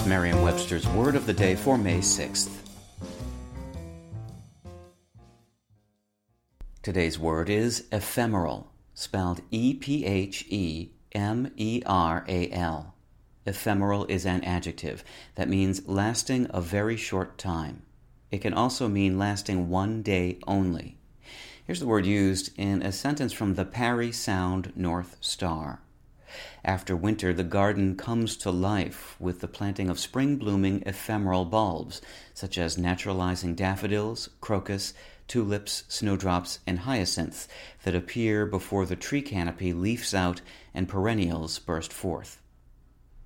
It's Merriam Webster's Word of the Day for May 6th. Today's word is ephemeral, spelled E P H E M E R A L. Ephemeral is an adjective that means lasting a very short time. It can also mean lasting one day only. Here's the word used in a sentence from the Parry Sound North Star. After winter, the garden comes to life with the planting of spring blooming ephemeral bulbs, such as naturalizing daffodils, crocus, tulips, snowdrops, and hyacinths that appear before the tree canopy leaves out and perennials burst forth.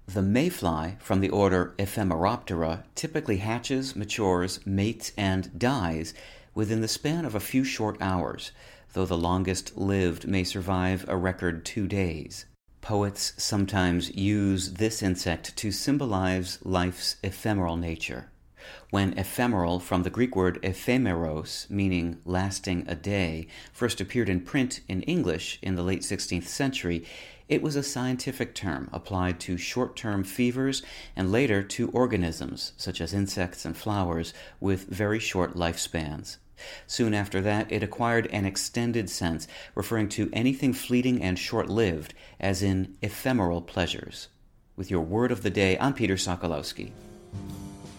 The mayfly from the order Ephemeroptera typically hatches, matures, mates, and dies within the span of a few short hours, though the longest lived may survive a record two days. Poets sometimes use this insect to symbolize life's ephemeral nature. When ephemeral, from the Greek word ephemeros, meaning lasting a day, first appeared in print in English in the late 16th century, it was a scientific term applied to short term fevers and later to organisms, such as insects and flowers, with very short lifespans. Soon after that, it acquired an extended sense, referring to anything fleeting and short lived, as in ephemeral pleasures. With your word of the day, I'm Peter Sokolowski.